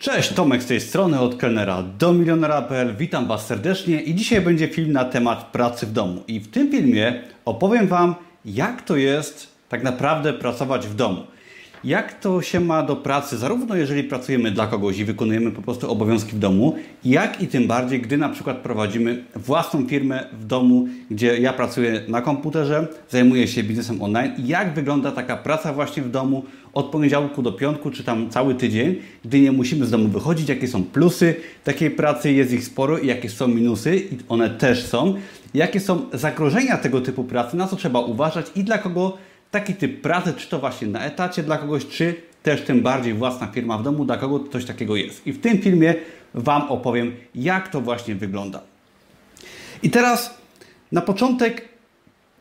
Cześć, Tomek z tej strony, od kelnera do milionera.pl. Witam Was serdecznie i dzisiaj będzie film na temat pracy w domu. I w tym filmie opowiem Wam, jak to jest tak naprawdę pracować w domu. Jak to się ma do pracy, zarówno jeżeli pracujemy dla kogoś i wykonujemy po prostu obowiązki w domu, jak i tym bardziej, gdy na przykład prowadzimy własną firmę w domu, gdzie ja pracuję na komputerze, zajmuję się biznesem online. Jak wygląda taka praca właśnie w domu od poniedziałku do piątku, czy tam cały tydzień, gdy nie musimy z domu wychodzić, jakie są plusy takiej pracy, jest ich sporo i jakie są minusy, i one też są. Jakie są zagrożenia tego typu pracy, na co trzeba uważać i dla kogo taki typ pracy, czy to właśnie na etacie dla kogoś, czy też tym bardziej własna firma w domu, dla kogo coś takiego jest. I w tym filmie Wam opowiem, jak to właśnie wygląda. I teraz na początek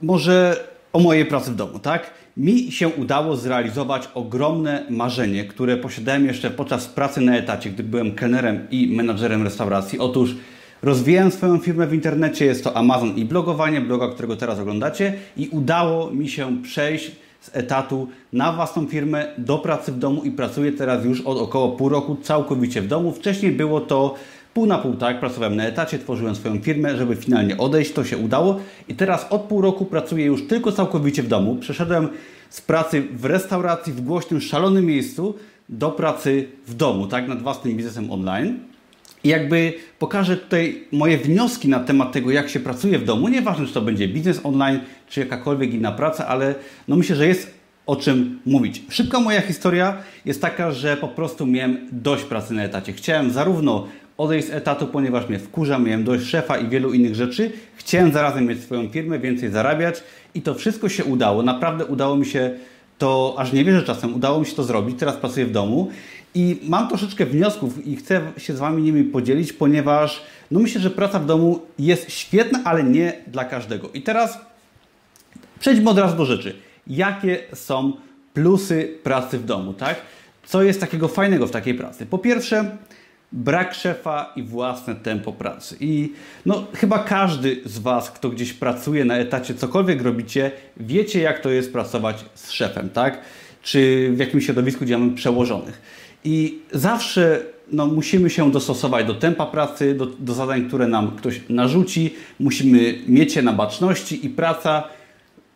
może o mojej pracy w domu, tak? Mi się udało zrealizować ogromne marzenie, które posiadałem jeszcze podczas pracy na etacie, gdy byłem kelnerem i menadżerem restauracji. Otóż Rozwijałem swoją firmę w internecie, jest to Amazon i blogowanie, bloga, którego teraz oglądacie i udało mi się przejść z etatu na własną firmę do pracy w domu i pracuję teraz już od około pół roku całkowicie w domu. Wcześniej było to pół na pół, tak? Pracowałem na etacie, tworzyłem swoją firmę, żeby finalnie odejść, to się udało i teraz od pół roku pracuję już tylko całkowicie w domu. Przeszedłem z pracy w restauracji w głośnym, szalonym miejscu do pracy w domu, tak? Nad własnym biznesem online. I jakby pokażę tutaj moje wnioski na temat tego, jak się pracuje w domu. Nieważne, czy to będzie biznes online, czy jakakolwiek inna praca, ale no myślę, że jest o czym mówić. Szybka moja historia jest taka, że po prostu miałem dość pracy na etacie. Chciałem zarówno odejść z etatu, ponieważ mnie wkurza, miałem dość szefa i wielu innych rzeczy. Chciałem zarazem mieć swoją firmę, więcej zarabiać i to wszystko się udało. Naprawdę udało mi się to, aż nie wierzę czasem, udało mi się to zrobić. Teraz pracuję w domu i mam troszeczkę wniosków i chcę się z Wami nimi podzielić, ponieważ no myślę, że praca w domu jest świetna, ale nie dla każdego. I teraz przejdźmy od razu do rzeczy. Jakie są plusy pracy w domu, tak? Co jest takiego fajnego w takiej pracy? Po pierwsze, brak szefa i własne tempo pracy. I no, chyba każdy z Was, kto gdzieś pracuje na etacie, cokolwiek robicie, wiecie, jak to jest pracować z szefem, tak? Czy w jakimś środowisku, gdzie mamy przełożonych. I zawsze no, musimy się dostosować do tempa pracy, do, do zadań, które nam ktoś narzuci. Musimy mieć je na baczności i praca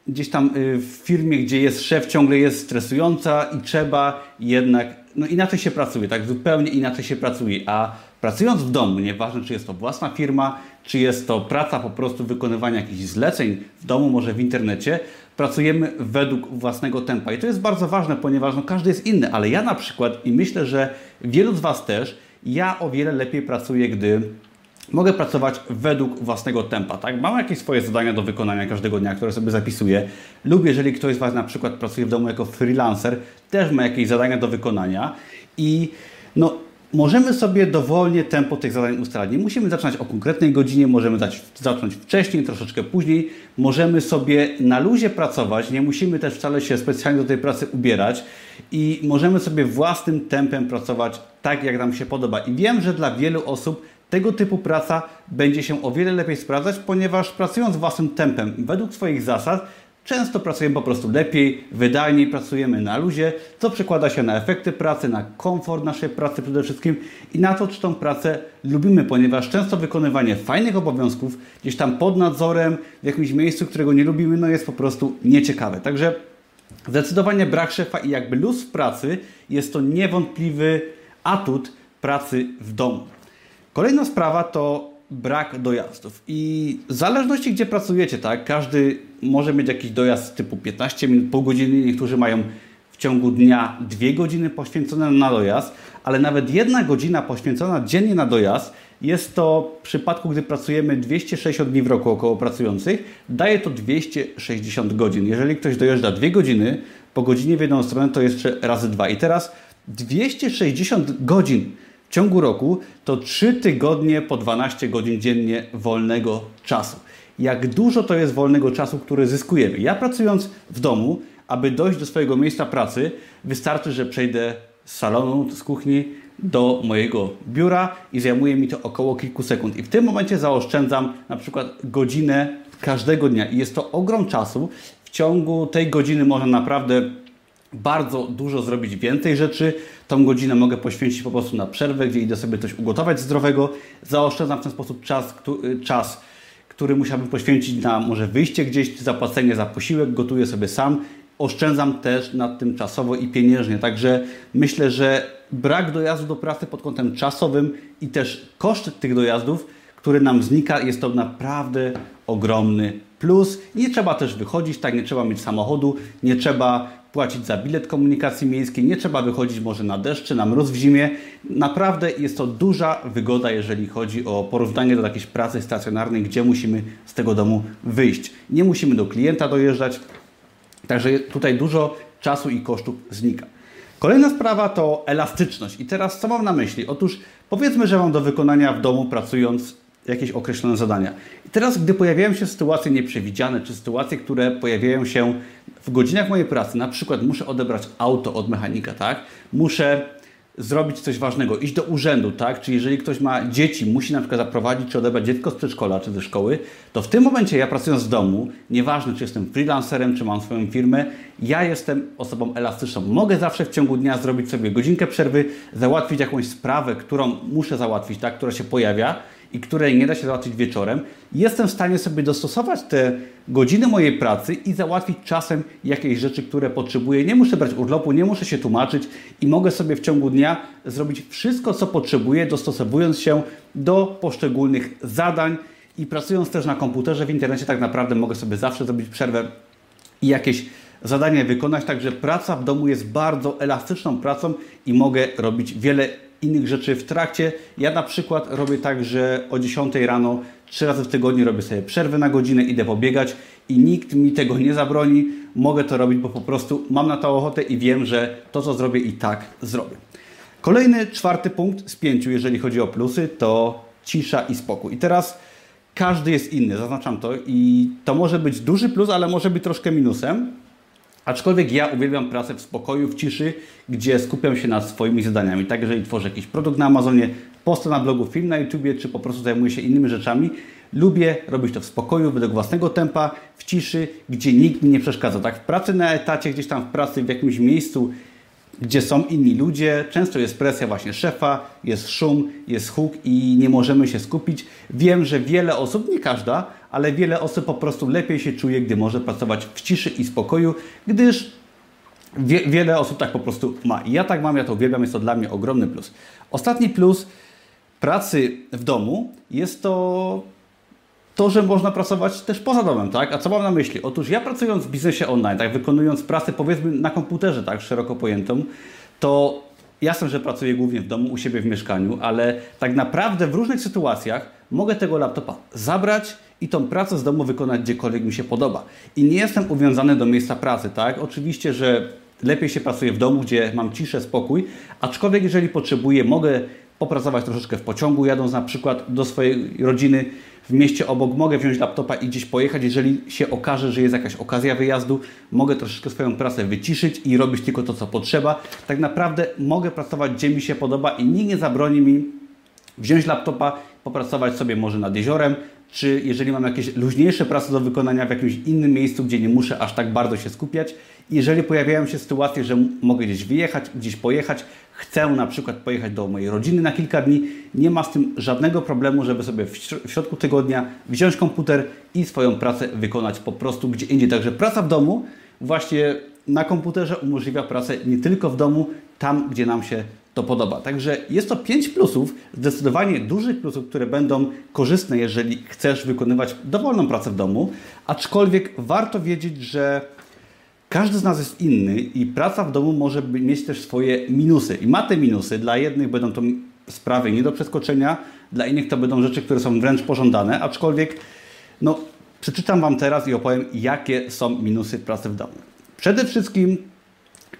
gdzieś tam y, w firmie, gdzie jest szef, ciągle jest stresująca i trzeba jednak, no inaczej się pracuje, tak? Zupełnie inaczej się pracuje, a pracując w domu, nieważne czy jest to własna firma, czy jest to praca po prostu wykonywania jakichś zleceń w domu, może w internecie, pracujemy według własnego tempa. I to jest bardzo ważne, ponieważ no, każdy jest inny, ale ja na przykład i myślę, że wielu z Was też, ja o wiele lepiej pracuję, gdy mogę pracować według własnego tempa. Tak? Mam jakieś swoje zadania do wykonania każdego dnia, które sobie zapisuję. Lub jeżeli ktoś z Was na przykład pracuje w domu jako freelancer, też ma jakieś zadania do wykonania i no, możemy sobie dowolnie tempo tych zadań ustalać. Nie musimy zaczynać o konkretnej godzinie, możemy zacząć wcześniej, troszeczkę później. Możemy sobie na luzie pracować, nie musimy też wcale się specjalnie do tej pracy ubierać i możemy sobie własnym tempem pracować tak, jak nam się podoba. I wiem, że dla wielu osób tego typu praca będzie się o wiele lepiej sprawdzać, ponieważ pracując własnym tempem, według swoich zasad, Często pracujemy po prostu lepiej, wydajniej, pracujemy na luzie, co przekłada się na efekty pracy, na komfort naszej pracy przede wszystkim i na to, czy tą pracę lubimy, ponieważ często wykonywanie fajnych obowiązków gdzieś tam pod nadzorem, w jakimś miejscu, którego nie lubimy, no jest po prostu nieciekawe. Także zdecydowanie brak szefa i jakby luz w pracy jest to niewątpliwy atut pracy w domu. Kolejna sprawa to brak dojazdów. I w zależności gdzie pracujecie, tak, każdy może mieć jakiś dojazd typu 15 minut, pół godziny, niektórzy mają w ciągu dnia dwie godziny poświęcone na dojazd, ale nawet jedna godzina poświęcona dziennie na dojazd jest to w przypadku, gdy pracujemy 260 dni w roku około pracujących, daje to 260 godzin. Jeżeli ktoś dojeżdża dwie godziny, po godzinie w jedną stronę to jeszcze razy dwa. I teraz 260 godzin w ciągu roku to 3 tygodnie po 12 godzin dziennie wolnego czasu. Jak dużo to jest wolnego czasu, który zyskujemy. Ja pracując w domu, aby dojść do swojego miejsca pracy, wystarczy, że przejdę z salonu, z kuchni do mojego biura i zajmuje mi to około kilku sekund. I w tym momencie zaoszczędzam na przykład godzinę każdego dnia. I jest to ogrom czasu. W ciągu tej godziny można naprawdę bardzo dużo zrobić więcej rzeczy. Tą godzinę mogę poświęcić po prostu na przerwę, gdzie idę sobie coś ugotować zdrowego. Zaoszczędzam w ten sposób czas, czas który musiałbym poświęcić na może wyjście gdzieś, zapłacenie za posiłek, gotuję sobie sam. Oszczędzam też nad tym czasowo i pieniężnie. Także myślę, że brak dojazdu do pracy pod kątem czasowym i też koszt tych dojazdów, który nam znika, jest to naprawdę ogromny plus. Nie trzeba też wychodzić, tak, nie trzeba mieć samochodu, nie trzeba płacić za bilet komunikacji miejskiej, nie trzeba wychodzić może na deszcz czy na mróz w zimie. Naprawdę jest to duża wygoda, jeżeli chodzi o porównanie do jakiejś pracy stacjonarnej, gdzie musimy z tego domu wyjść. Nie musimy do klienta dojeżdżać, także tutaj dużo czasu i kosztów znika. Kolejna sprawa to elastyczność. I teraz co mam na myśli? Otóż powiedzmy, że mam do wykonania w domu pracując jakieś określone zadania. I teraz, gdy pojawiają się sytuacje nieprzewidziane, czy sytuacje, które pojawiają się w godzinach mojej pracy, na przykład muszę odebrać auto od mechanika, tak? Muszę zrobić coś ważnego, iść do urzędu, tak? Czy jeżeli ktoś ma dzieci, musi na przykład zaprowadzić czy odebrać dziecko z przedszkola czy ze szkoły, to w tym momencie ja pracując z domu, nieważne czy jestem freelancerem, czy mam swoją firmę, ja jestem osobą elastyczną. Mogę zawsze w ciągu dnia zrobić sobie godzinkę przerwy, załatwić jakąś sprawę, którą muszę załatwić, tak? Która się pojawia i której nie da się załatwić wieczorem, jestem w stanie sobie dostosować te godziny mojej pracy i załatwić czasem jakieś rzeczy, które potrzebuję. Nie muszę brać urlopu, nie muszę się tłumaczyć i mogę sobie w ciągu dnia zrobić wszystko, co potrzebuję, dostosowując się do poszczególnych zadań i pracując też na komputerze w internecie, tak naprawdę mogę sobie zawsze zrobić przerwę i jakieś zadanie wykonać. Także praca w domu jest bardzo elastyczną pracą i mogę robić wiele innych rzeczy w trakcie. Ja na przykład robię tak, że o 10 rano trzy razy w tygodniu robię sobie przerwę na godzinę, idę pobiegać i nikt mi tego nie zabroni. Mogę to robić, bo po prostu mam na to ochotę i wiem, że to, co zrobię i tak zrobię. Kolejny, czwarty punkt z pięciu, jeżeli chodzi o plusy, to cisza i spokój. I teraz każdy jest inny, zaznaczam to i to może być duży plus, ale może być troszkę minusem. Aczkolwiek ja uwielbiam pracę w spokoju, w ciszy, gdzie skupiam się nad swoimi zadaniami. Tak, jeżeli tworzę jakiś produkt na Amazonie, posta na blogu, film na YouTubie, czy po prostu zajmuję się innymi rzeczami, lubię robić to w spokoju, według własnego tempa, w ciszy, gdzie nikt mi nie przeszkadza. Tak, w pracy na etacie, gdzieś tam w pracy w jakimś miejscu, gdzie są inni ludzie, często jest presja właśnie szefa, jest szum, jest huk i nie możemy się skupić. Wiem, że wiele osób, nie każda, ale wiele osób po prostu lepiej się czuje, gdy może pracować w ciszy i spokoju, gdyż wie, wiele osób tak po prostu ma. Ja tak mam, ja to uwielbiam, jest to dla mnie ogromny plus. Ostatni plus pracy w domu jest to to, że można pracować też poza domem, tak? A co mam na myśli? Otóż ja pracując w biznesie online, tak, wykonując pracę powiedzmy na komputerze, tak, szeroko pojętą, to jasne, że pracuję głównie w domu, u siebie w mieszkaniu, ale tak naprawdę w różnych sytuacjach mogę tego laptopa zabrać i tą pracę z domu wykonać gdziekolwiek mi się podoba. I nie jestem uwiązany do miejsca pracy, tak? Oczywiście, że lepiej się pracuje w domu, gdzie mam ciszę, spokój, aczkolwiek jeżeli potrzebuję, mogę popracować troszeczkę w pociągu, jadąc na przykład do swojej rodziny w mieście obok, mogę wziąć laptopa i gdzieś pojechać. Jeżeli się okaże, że jest jakaś okazja wyjazdu, mogę troszeczkę swoją pracę wyciszyć i robić tylko to, co potrzeba. Tak naprawdę mogę pracować, gdzie mi się podoba i nikt nie zabroni mi wziąć laptopa, popracować sobie może nad jeziorem, czy jeżeli mam jakieś luźniejsze prace do wykonania w jakimś innym miejscu, gdzie nie muszę aż tak bardzo się skupiać. Jeżeli pojawiają się sytuacje, że mogę gdzieś wyjechać, gdzieś pojechać, chcę na przykład pojechać do mojej rodziny na kilka dni, nie ma z tym żadnego problemu, żeby sobie w środku tygodnia wziąć komputer i swoją pracę wykonać po prostu gdzie indziej. Także praca w domu właśnie na komputerze umożliwia pracę nie tylko w domu, tam gdzie nam się to podoba. Także jest to 5 plusów, zdecydowanie dużych plusów, które będą korzystne, jeżeli chcesz wykonywać dowolną pracę w domu, aczkolwiek warto wiedzieć, że każdy z nas jest inny i praca w domu może mieć też swoje minusy. I ma te minusy. Dla jednych będą to sprawy nie do przeskoczenia, dla innych to będą rzeczy, które są wręcz pożądane, aczkolwiek no, przeczytam Wam teraz i opowiem, jakie są minusy pracy w domu. Przede wszystkim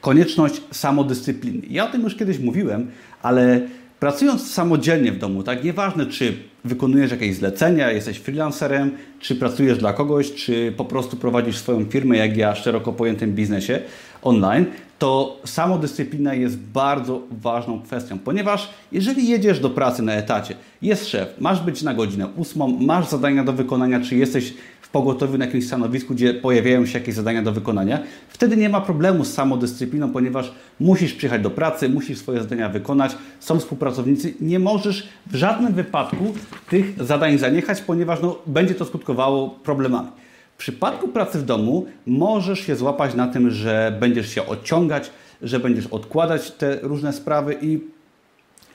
konieczność samodyscypliny. Ja o tym już kiedyś mówiłem, ale pracując samodzielnie w domu, tak, nieważne czy wykonujesz jakieś zlecenia, jesteś freelancerem, czy pracujesz dla kogoś, czy po prostu prowadzisz swoją firmę, jak ja, szeroko pojętym biznesie online, to samodyscyplina jest bardzo ważną kwestią, ponieważ jeżeli jedziesz do pracy na etacie, jest szef, masz być na godzinę ósmą, masz zadania do wykonania, czy jesteś w pogotowiu na jakimś stanowisku, gdzie pojawiają się jakieś zadania do wykonania, wtedy nie ma problemu z samodyscypliną, ponieważ musisz przyjechać do pracy, musisz swoje zadania wykonać, są współpracownicy, nie możesz w żadnym wypadku tych zadań zaniechać, ponieważ no, będzie to skutkowało problemami. Przypadku pracy w domu możesz się złapać na tym, że będziesz się odciągać, że będziesz odkładać te różne sprawy i,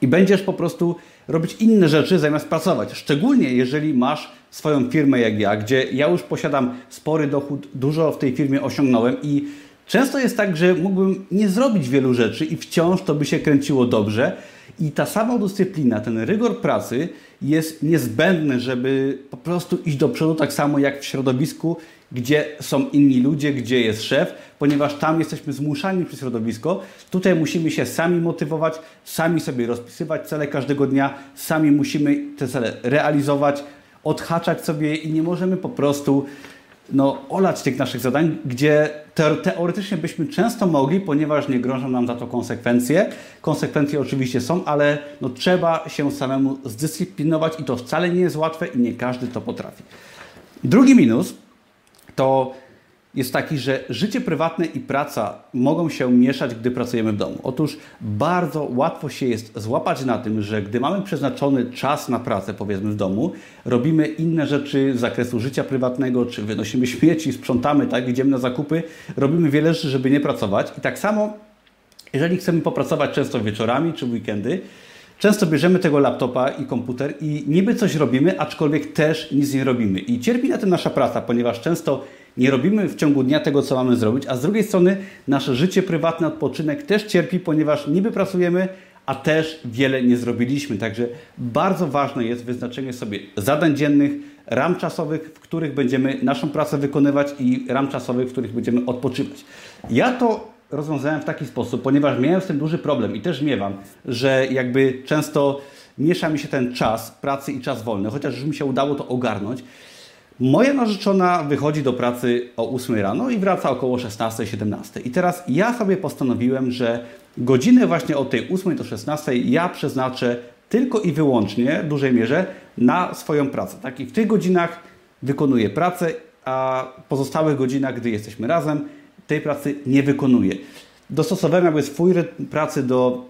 i będziesz po prostu robić inne rzeczy zamiast pracować. Szczególnie jeżeli masz swoją firmę jak ja, gdzie ja już posiadam spory dochód, dużo w tej firmie osiągnąłem i często jest tak, że mógłbym nie zrobić wielu rzeczy i wciąż to by się kręciło dobrze. I ta sama dyscyplina, ten rygor pracy jest niezbędny, żeby po prostu iść do przodu tak samo jak w środowisku, gdzie są inni ludzie, gdzie jest szef, ponieważ tam jesteśmy zmuszani przez środowisko. Tutaj musimy się sami motywować, sami sobie rozpisywać cele każdego dnia, sami musimy te cele realizować, odhaczać sobie i nie możemy po prostu no, olać tych naszych zadań, gdzie teoretycznie byśmy często mogli, ponieważ nie grożą nam za to konsekwencje. Konsekwencje oczywiście są, ale no, trzeba się samemu zdyscyplinować i to wcale nie jest łatwe i nie każdy to potrafi. Drugi minus to jest taki, że życie prywatne i praca mogą się mieszać, gdy pracujemy w domu. Otóż bardzo łatwo się jest złapać na tym, że gdy mamy przeznaczony czas na pracę, powiedzmy w domu, robimy inne rzeczy z zakresu życia prywatnego, czy wynosimy śmieci, sprzątamy, tak, idziemy na zakupy, robimy wiele rzeczy, żeby nie pracować. I tak samo, jeżeli chcemy popracować często wieczorami czy w weekendy, Często bierzemy tego laptopa i komputer i niby coś robimy, aczkolwiek też nic nie robimy. I cierpi na tym nasza praca, ponieważ często nie robimy w ciągu dnia tego, co mamy zrobić, a z drugiej strony nasze życie prywatne, odpoczynek też cierpi, ponieważ niby pracujemy, a też wiele nie zrobiliśmy. Także bardzo ważne jest wyznaczenie sobie zadań dziennych, ram czasowych, w których będziemy naszą pracę wykonywać i ram czasowych, w których będziemy odpoczywać. Ja to rozwiązałem w taki sposób, ponieważ miałem z tym duży problem i też miewam, że jakby często miesza mi się ten czas pracy i czas wolny, chociaż już mi się udało to ogarnąć. Moja narzeczona wychodzi do pracy o 8 rano i wraca około 16-17. I teraz ja sobie postanowiłem, że godzinę właśnie od tej 8 do 16 ja przeznaczę tylko i wyłącznie w dużej mierze na swoją pracę. Tak? I w tych godzinach wykonuję pracę, a pozostałych godzinach, gdy jesteśmy razem, tej pracy nie wykonuję. Dostosowałem jakby swój rytm pracy do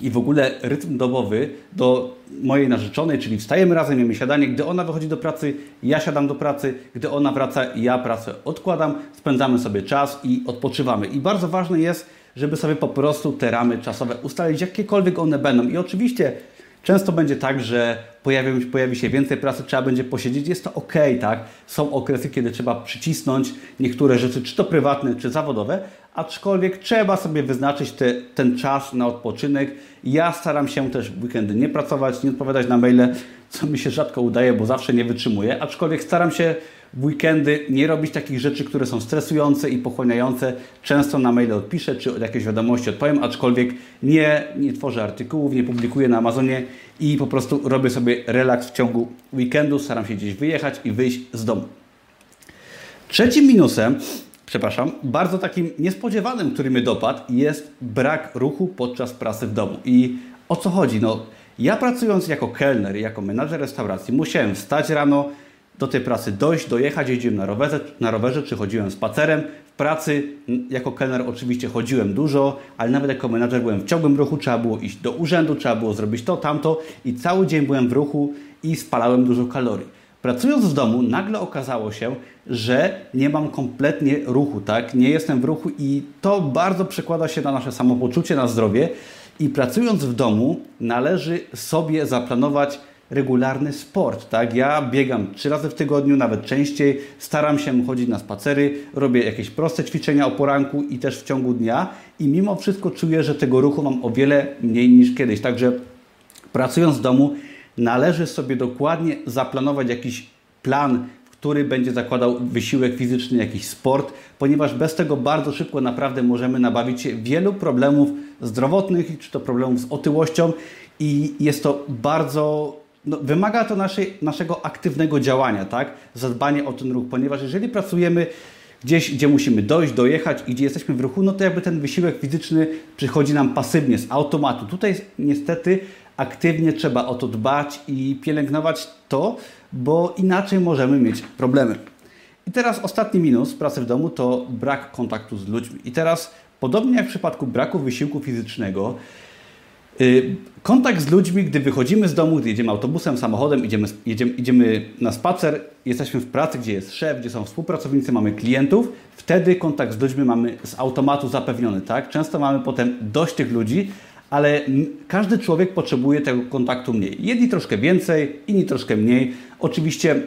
i w ogóle rytm dobowy do mojej narzeczonej, czyli wstajemy razem, jemy siadanie. Gdy ona wychodzi do pracy, ja siadam do pracy. Gdy ona wraca, ja pracę odkładam. Spędzamy sobie czas i odpoczywamy. I bardzo ważne jest, żeby sobie po prostu te ramy czasowe ustalić, jakiekolwiek one będą. I oczywiście często będzie tak, że pojawi, pojawi się więcej pracy, trzeba będzie posiedzieć. Jest to ok, tak? Są okresy, kiedy trzeba przycisnąć niektóre rzeczy, czy to prywatne, czy zawodowe, aczkolwiek trzeba sobie wyznaczyć te, ten czas na odpoczynek. Ja staram się też w weekendy nie pracować, nie odpowiadać na maile, co mi się rzadko udaje, bo zawsze nie wytrzymuję, aczkolwiek staram się w weekendy nie robić takich rzeczy, które są stresujące i pochłaniające. Często na maile odpiszę, czy od jakiejś wiadomości odpowiem, aczkolwiek nie, nie tworzę artykułów, nie publikuję na Amazonie i po prostu robię sobie relaks w ciągu weekendu, staram się gdzieś wyjechać i wyjść z domu. Trzecim minusem przepraszam, bardzo takim niespodziewanym, który mnie dopadł, jest brak ruchu podczas pracy w domu. I o co chodzi? No, ja pracując jako kelner, jako menadżer restauracji, musiałem wstać rano, do tej pracy dojść, dojechać, jeździłem na rowerze, na rowerze czy chodziłem spacerem. W pracy jako kelner oczywiście chodziłem dużo, ale nawet jako menadżer byłem w ciągłym ruchu, trzeba było iść do urzędu, trzeba było zrobić to, tamto i cały dzień byłem w ruchu i spalałem dużo kalorii. Pracując w domu, nagle okazało się, że nie mam kompletnie ruchu, tak? Nie jestem w ruchu i to bardzo przekłada się na nasze samopoczucie, na zdrowie. I pracując w domu, należy sobie zaplanować regularny sport, tak? Ja biegam trzy razy w tygodniu, nawet częściej, staram się chodzić na spacery, robię jakieś proste ćwiczenia o poranku i też w ciągu dnia i mimo wszystko czuję, że tego ruchu mam o wiele mniej niż kiedyś. Także pracując w domu, należy sobie dokładnie zaplanować jakiś plan, który będzie zakładał wysiłek fizyczny, jakiś sport, ponieważ bez tego bardzo szybko naprawdę możemy nabawić się wielu problemów zdrowotnych, czy to problemów z otyłością i jest to bardzo no, wymaga to naszej, naszego aktywnego działania, tak? Zadbanie o ten ruch, ponieważ jeżeli pracujemy gdzieś, gdzie musimy dojść, dojechać i gdzie jesteśmy w ruchu, no to jakby ten wysiłek fizyczny przychodzi nam pasywnie, z automatu. Tutaj niestety aktywnie trzeba o to dbać i pielęgnować to, bo inaczej możemy mieć problemy. I teraz ostatni minus pracy w domu to brak kontaktu z ludźmi. I teraz, podobnie jak w przypadku braku wysiłku fizycznego, kontakt z ludźmi, gdy wychodzimy z domu, gdy jedziemy autobusem, samochodem, idziemy, jedziemy, idziemy na spacer, jesteśmy w pracy, gdzie jest szef, gdzie są współpracownicy, mamy klientów, wtedy kontakt z ludźmi mamy z automatu zapewniony. Tak? Często mamy potem dość tych ludzi, ale każdy człowiek potrzebuje tego kontaktu mniej. Jedni troszkę więcej, inni troszkę mniej. Oczywiście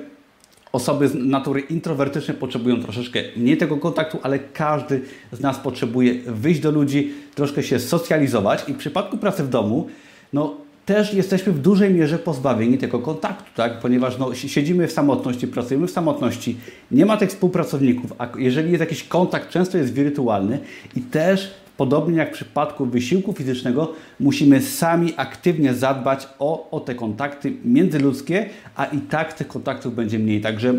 osoby z natury introwertycznej potrzebują troszeczkę mniej tego kontaktu, ale każdy z nas potrzebuje wyjść do ludzi, troszkę się socjalizować i w przypadku pracy w domu, no też jesteśmy w dużej mierze pozbawieni tego kontaktu, tak? ponieważ no, siedzimy w samotności, pracujemy w samotności, nie ma tych współpracowników, a jeżeli jest jakiś kontakt, często jest wirtualny i też Podobnie jak w przypadku wysiłku fizycznego, musimy sami aktywnie zadbać o, o te kontakty międzyludzkie, a i tak tych kontaktów będzie mniej. Także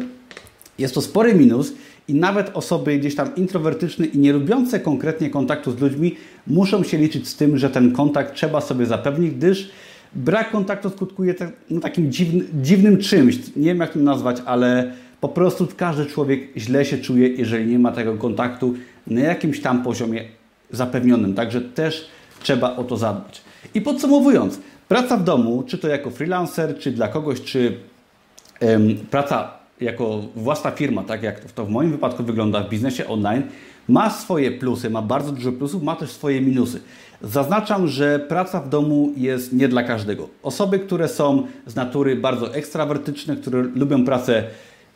jest to spory minus i nawet osoby gdzieś tam introwertyczne i nie lubiące konkretnie kontaktu z ludźmi muszą się liczyć z tym, że ten kontakt trzeba sobie zapewnić, gdyż brak kontaktu skutkuje tak, no, takim dziwny, dziwnym czymś. Nie wiem jak to nazwać, ale po prostu każdy człowiek źle się czuje, jeżeli nie ma tego kontaktu na jakimś tam poziomie zapewnionym, także też trzeba o to zadbać. I podsumowując, praca w domu, czy to jako freelancer, czy dla kogoś, czy ym, praca jako własna firma, tak jak to w moim wypadku wygląda w biznesie online, ma swoje plusy, ma bardzo dużo plusów, ma też swoje minusy. Zaznaczam, że praca w domu jest nie dla każdego. Osoby, które są z natury bardzo ekstrawertyczne, które lubią pracę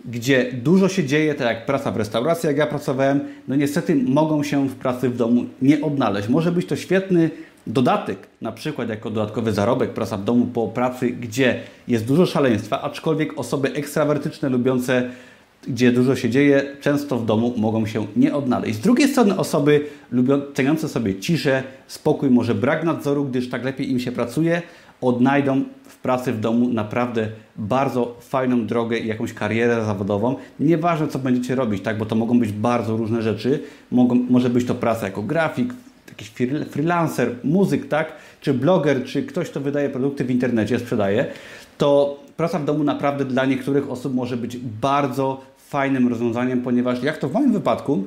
gdzie dużo się dzieje, tak jak praca w restauracji, jak ja pracowałem, no niestety mogą się w pracy w domu nie odnaleźć. Może być to świetny dodatek, na przykład jako dodatkowy zarobek, praca w domu po pracy, gdzie jest dużo szaleństwa, aczkolwiek osoby ekstrawertyczne, lubiące, gdzie dużo się dzieje, często w domu mogą się nie odnaleźć. Z drugiej strony osoby lubią, ceniące sobie ciszę, spokój, może brak nadzoru, gdyż tak lepiej im się pracuje, odnajdą w pracy w domu naprawdę bardzo fajną drogę i jakąś karierę zawodową. Nieważne, co będziecie robić, tak, bo to mogą być bardzo różne rzeczy. Mogą, może być to praca jako grafik, jakiś freelancer, muzyk, tak, czy bloger, czy ktoś, kto wydaje produkty w internecie, sprzedaje, to praca w domu naprawdę dla niektórych osób może być bardzo fajnym rozwiązaniem, ponieważ jak to w moim wypadku,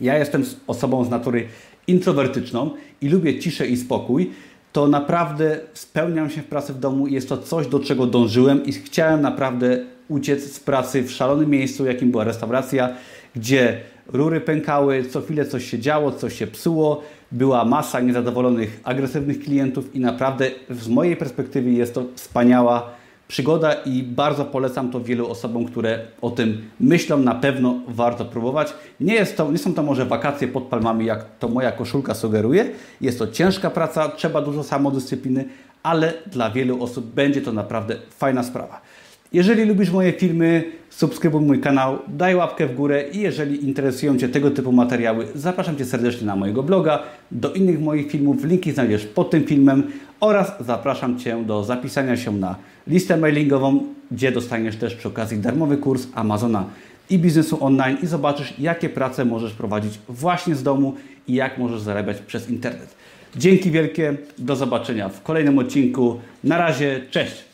ja jestem osobą z natury introwertyczną i lubię ciszę i spokój, to naprawdę spełniam się w pracy w domu. Jest to coś, do czego dążyłem i chciałem naprawdę uciec z pracy w szalonym miejscu, jakim była restauracja, gdzie rury pękały, co chwilę coś się działo, coś się psuło, była masa niezadowolonych, agresywnych klientów i naprawdę z mojej perspektywy jest to wspaniała przygoda i bardzo polecam to wielu osobom, które o tym myślą. Na pewno warto próbować. Nie, jest to, nie są to może wakacje pod palmami, jak to moja koszulka sugeruje. Jest to ciężka praca, trzeba dużo samodyscypliny, ale dla wielu osób będzie to naprawdę fajna sprawa. Jeżeli lubisz moje filmy, subskrybuj mój kanał, daj łapkę w górę i jeżeli interesują Cię tego typu materiały, zapraszam Cię serdecznie na mojego bloga, do innych moich filmów, linki znajdziesz pod tym filmem oraz zapraszam Cię do zapisania się na listę mailingową, gdzie dostaniesz też przy okazji darmowy kurs Amazona i biznesu online i zobaczysz, jakie prace możesz prowadzić właśnie z domu i jak możesz zarabiać przez internet. Dzięki wielkie, do zobaczenia w kolejnym odcinku. Na razie, cześć!